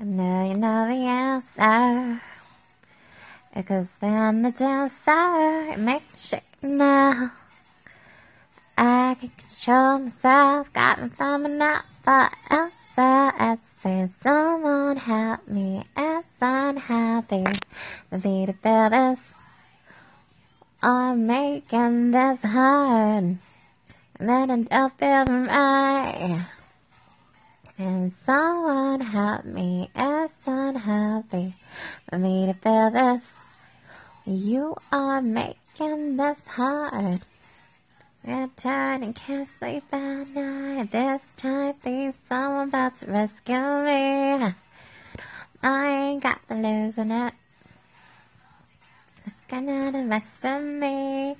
I know you know the answer. Because I'm the dancer, it makes me shake now. I can control myself, got me thumbing out for answer. I say someone help me, as unhappy. Maybe to feel this, I'm making this hard. And then I don't feel right. And someone help me, as unhappy. For me to feel this, you are making this hard. I'm tired and can't sleep at night. This time, please, someone about to rescue me. I ain't got the losing it. Looking at the rest of me.